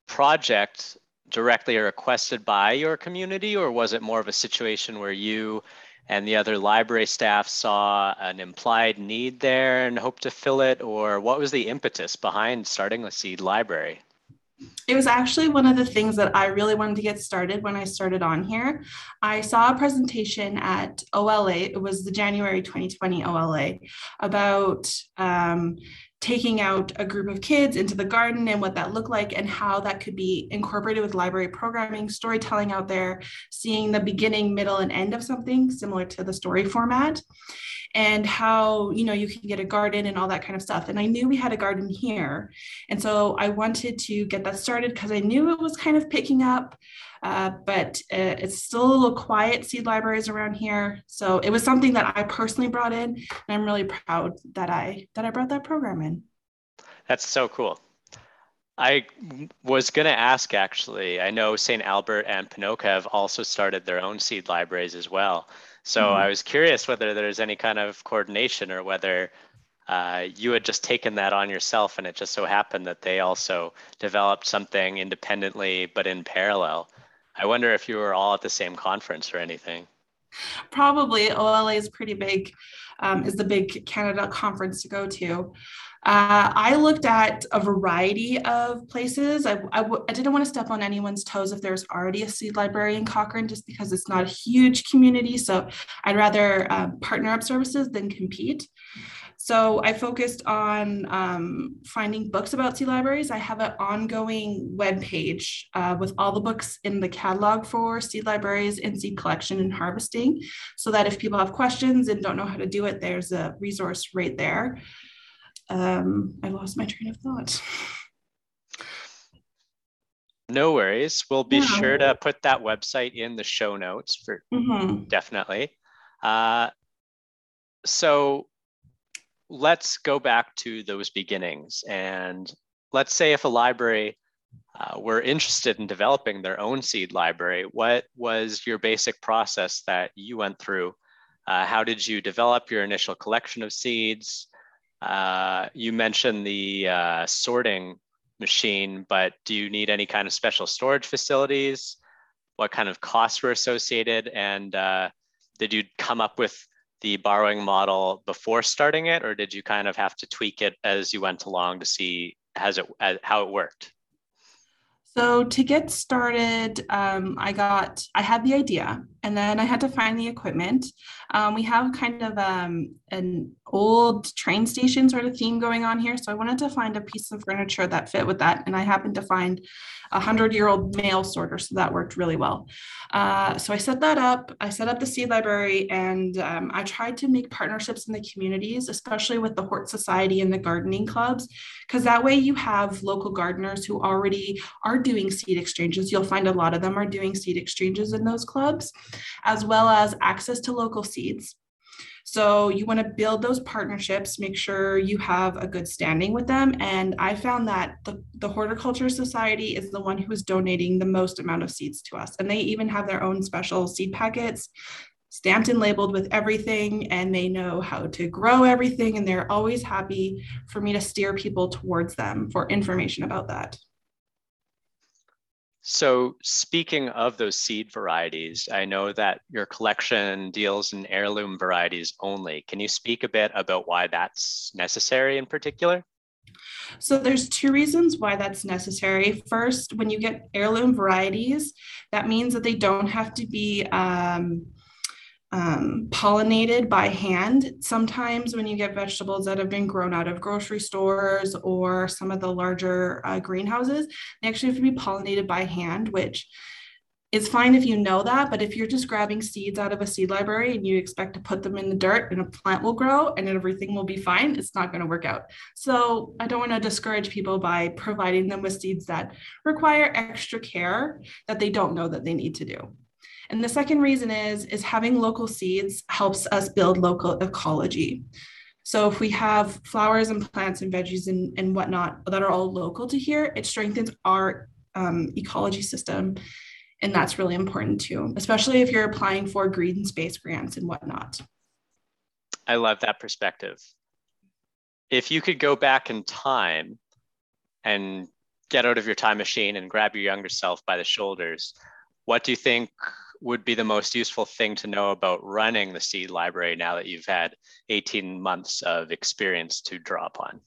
project directly requested by your community, or was it more of a situation where you and the other library staff saw an implied need there and hoped to fill it, or what was the impetus behind starting the Seed Library? It was actually one of the things that I really wanted to get started when I started on here. I saw a presentation at OLA, it was the January 2020 OLA, about um, taking out a group of kids into the garden and what that looked like and how that could be incorporated with library programming, storytelling out there, seeing the beginning, middle, and end of something similar to the story format and how you know you can get a garden and all that kind of stuff. And i knew we had a garden here. And so i wanted to get that started because i knew it was kind of picking up uh, but uh, it's still a little quiet seed libraries around here so it was something that i personally brought in and i'm really proud that i that i brought that program in that's so cool I was going to ask actually. I know St. Albert and Ponoka have also started their own seed libraries as well. So mm-hmm. I was curious whether there's any kind of coordination or whether uh, you had just taken that on yourself and it just so happened that they also developed something independently but in parallel. I wonder if you were all at the same conference or anything. Probably. OLA is pretty big, um, is the big Canada conference to go to. Uh, I looked at a variety of places. I I, w- I didn't want to step on anyone's toes if there's already a seed library in Cochrane, just because it's not a huge community. So I'd rather um, partner up services than compete. So I focused on um, finding books about seed libraries. I have an ongoing web page uh, with all the books in the catalog for seed libraries and seed collection and harvesting, so that if people have questions and don't know how to do it, there's a resource right there um, I lost my train of thought. No worries. We'll be yeah. sure to put that website in the show notes for mm-hmm. definitely. Uh, so let's go back to those beginnings. And let's say if a library uh, were interested in developing their own seed library, what was your basic process that you went through? Uh, how did you develop your initial collection of seeds? Uh, you mentioned the uh, sorting machine, but do you need any kind of special storage facilities? What kind of costs were associated? And uh, did you come up with the borrowing model before starting it, or did you kind of have to tweak it as you went along to see has it, how it worked? So to get started, um, I got I had the idea, and then I had to find the equipment. Um, we have kind of um, an old train station sort of theme going on here, so I wanted to find a piece of furniture that fit with that, and I happened to find a hundred year old mail sorter, so that worked really well. Uh, so I set that up. I set up the seed library, and um, I tried to make partnerships in the communities, especially with the Hort Society and the gardening clubs, because that way you have local gardeners who already are doing seed exchanges. You'll find a lot of them are doing seed exchanges in those clubs, as well as access to local seeds. So you want to build those partnerships, make sure you have a good standing with them. And I found that the, the Horticulture Society is the one who is donating the most amount of seeds to us. And they even have their own special seed packets stamped and labeled with everything and they know how to grow everything and they're always happy for me to steer people towards them for information about that. So speaking of those seed varieties, I know that your collection deals in heirloom varieties only. Can you speak a bit about why that's necessary in particular? So there's two reasons why that's necessary. First, when you get heirloom varieties, that means that they don't have to be um, um, pollinated by hand. Sometimes, when you get vegetables that have been grown out of grocery stores or some of the larger uh, greenhouses, they actually have to be pollinated by hand, which is fine if you know that. But if you're just grabbing seeds out of a seed library and you expect to put them in the dirt and a plant will grow and everything will be fine, it's not going to work out. So, I don't want to discourage people by providing them with seeds that require extra care that they don't know that they need to do. And the second reason is, is having local seeds helps us build local ecology. So if we have flowers and plants and veggies and, and whatnot that are all local to here, it strengthens our um, ecology system. And that's really important too, especially if you're applying for green space grants and whatnot. I love that perspective. If you could go back in time and get out of your time machine and grab your younger self by the shoulders, what do you think would be the most useful thing to know about running the seed library now that you've had 18 months of experience to draw upon?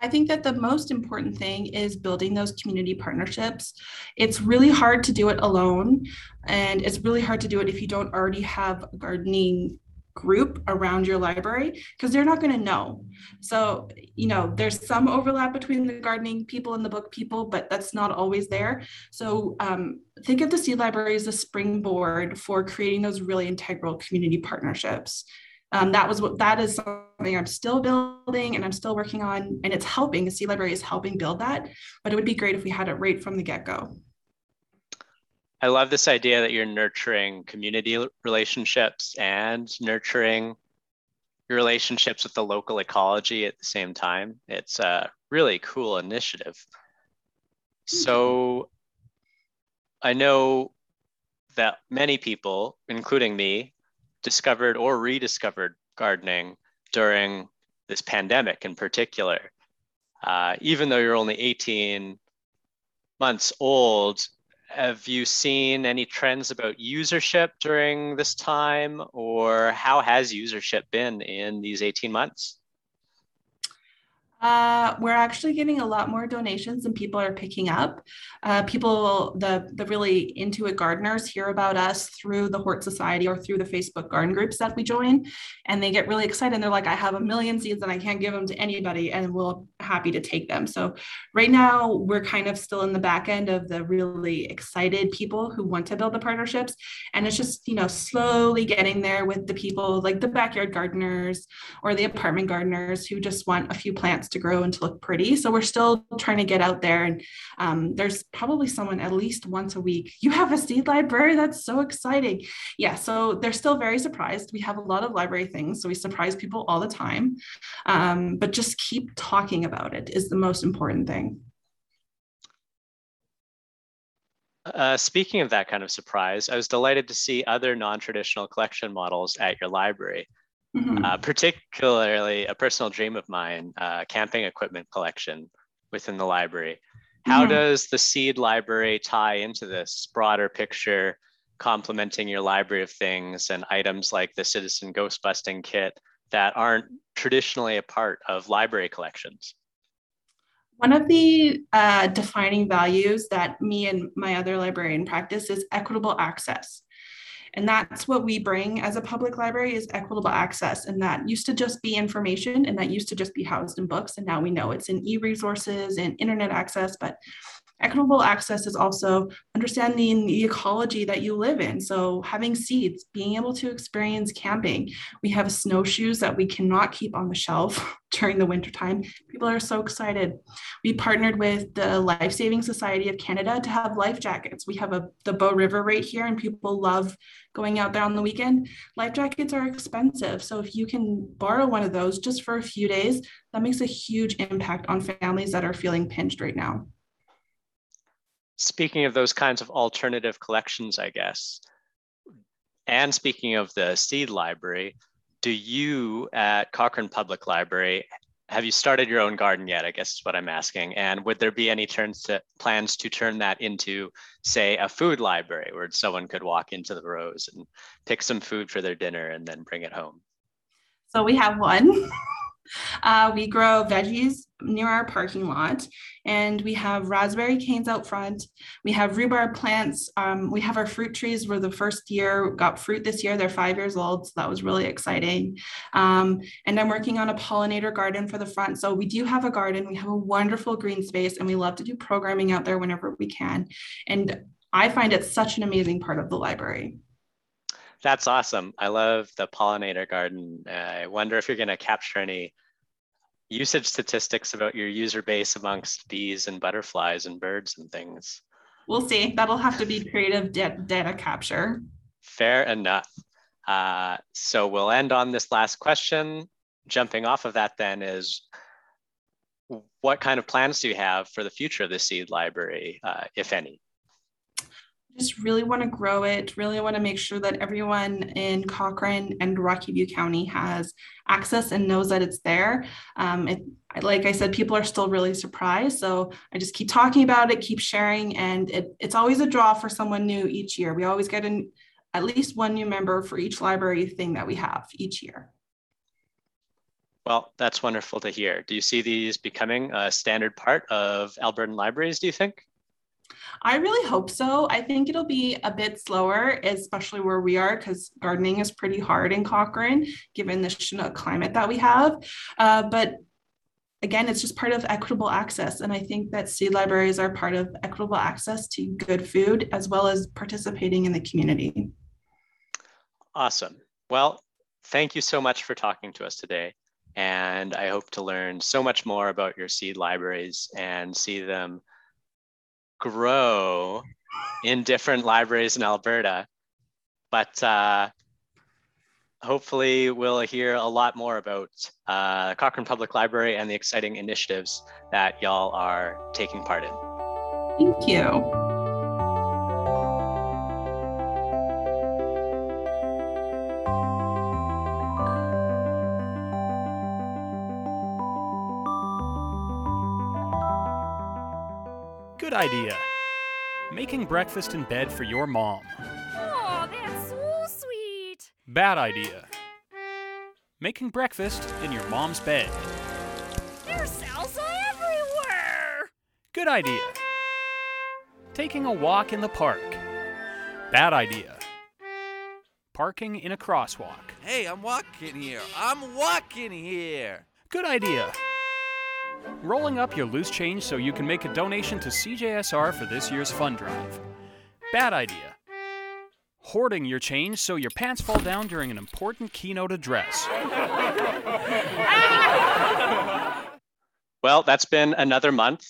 I think that the most important thing is building those community partnerships. It's really hard to do it alone, and it's really hard to do it if you don't already have a gardening group around your library because they're not going to know. So, you know, there's some overlap between the gardening people and the book people, but that's not always there. So, um, think of the seed library as a springboard for creating those really integral community partnerships. Um, that was what that is something I'm still building and I'm still working on, and it's helping. The seed library is helping build that, but it would be great if we had it right from the get go. I love this idea that you're nurturing community relationships and nurturing your relationships with the local ecology at the same time. It's a really cool initiative. So I know that many people, including me, discovered or rediscovered gardening during this pandemic in particular. Uh, even though you're only 18 months old, have you seen any trends about usership during this time or how has usership been in these 18 months uh, we're actually getting a lot more donations than people are picking up. Uh, people, the the really into it gardeners, hear about us through the Hort Society or through the Facebook garden groups that we join, and they get really excited. And they're like, "I have a million seeds and I can't give them to anybody, and we're happy to take them." So right now, we're kind of still in the back end of the really excited people who want to build the partnerships, and it's just you know slowly getting there with the people like the backyard gardeners or the apartment gardeners who just want a few plants to grow and to look pretty. So we're still trying to get out there. And um, there's probably someone at least once a week. You have a seed library? That's so exciting. Yeah. So they're still very surprised. We have a lot of library things. So we surprise people all the time. Um, but just keep talking about it is the most important thing. Uh, speaking of that kind of surprise, I was delighted to see other non-traditional collection models at your library. Mm-hmm. Uh, particularly a personal dream of mine, uh, camping equipment collection within the library. How mm-hmm. does the seed library tie into this broader picture, complementing your library of things and items like the Citizen Ghost Busting Kit that aren't traditionally a part of library collections? One of the uh, defining values that me and my other librarian practice is equitable access. And that's what we bring as a public library is equitable access. And that used to just be information and that used to just be housed in books. And now we know it's in e-resources and internet access, but Equitable access is also understanding the ecology that you live in. So, having seeds, being able to experience camping. We have snowshoes that we cannot keep on the shelf [LAUGHS] during the wintertime. People are so excited. We partnered with the Life Saving Society of Canada to have life jackets. We have a the Bow River right here, and people love going out there on the weekend, life jackets are expensive. So if you can borrow one of those just for a few days, that makes a huge impact on families that are feeling pinched right now. Speaking of those kinds of alternative collections, I guess, and speaking of the seed library, do you at Cochrane Public Library have you started your own garden yet? I guess is what I'm asking. And would there be any turns to plans to turn that into, say, a food library where someone could walk into the rows and pick some food for their dinner and then bring it home? So we have one. [LAUGHS] Uh, we grow veggies near our parking lot, and we have raspberry canes out front. We have rhubarb plants. Um, we have our fruit trees. We're the first year got fruit this year. They're five years old, so that was really exciting. Um, and I'm working on a pollinator garden for the front. So we do have a garden. We have a wonderful green space, and we love to do programming out there whenever we can. And I find it such an amazing part of the library. That's awesome. I love the pollinator garden. Uh, I wonder if you're going to capture any usage statistics about your user base amongst bees and butterflies and birds and things. We'll see. That'll have to be creative data capture. Fair enough. Uh, so we'll end on this last question. Jumping off of that, then, is what kind of plans do you have for the future of the seed library, uh, if any? Just really want to grow it, really want to make sure that everyone in Cochrane and Rocky View County has access and knows that it's there. Um, it, like I said, people are still really surprised. So I just keep talking about it, keep sharing, and it, it's always a draw for someone new each year. We always get an, at least one new member for each library thing that we have each year. Well, that's wonderful to hear. Do you see these becoming a standard part of Albertan libraries, do you think? I really hope so. I think it'll be a bit slower, especially where we are, because gardening is pretty hard in Cochrane, given the Chinook climate that we have. Uh, but again, it's just part of equitable access. And I think that seed libraries are part of equitable access to good food, as well as participating in the community. Awesome. Well, thank you so much for talking to us today. And I hope to learn so much more about your seed libraries and see them grow in different libraries in Alberta. But uh, hopefully we'll hear a lot more about uh, Cochrane Public Library and the exciting initiatives that y'all are taking part in. Thank you. Idea. Making breakfast in bed for your mom. Oh, that's so sweet. Bad idea. Making breakfast in your mom's bed. There's salsa everywhere. Good idea. Taking a walk in the park. Bad idea. Parking in a crosswalk. Hey, I'm walking here. I'm walking here. Good idea. Rolling up your loose change so you can make a donation to CJSR for this year's fund drive. Bad idea. Hoarding your change so your pants fall down during an important keynote address. well, that's been another month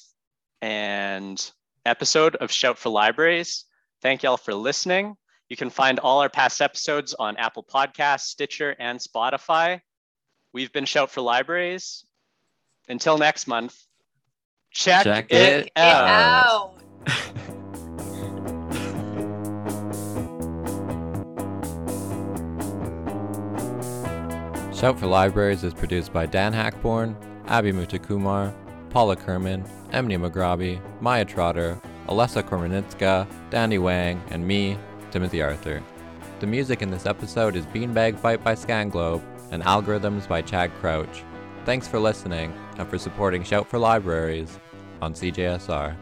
and episode of Shout for Libraries. Thank y'all for listening. You can find all our past episodes on Apple Podcasts, Stitcher, and Spotify. We've been Shout for Libraries until next month, check, check it, it, out. out. [LAUGHS] Shout for Libraries is produced by Dan Hackborn, Abby Mutakumar, Paula Kerman, Emily McGroby, Maya Trotter, Alessa Kormanitska, Danny Wang, and me, Timothy Arthur. The music in this episode is Beanbag Fight by Scanglobe and Algorithms by Chad Crouch. Thanks for listening and for supporting Shout for Libraries on CJSR.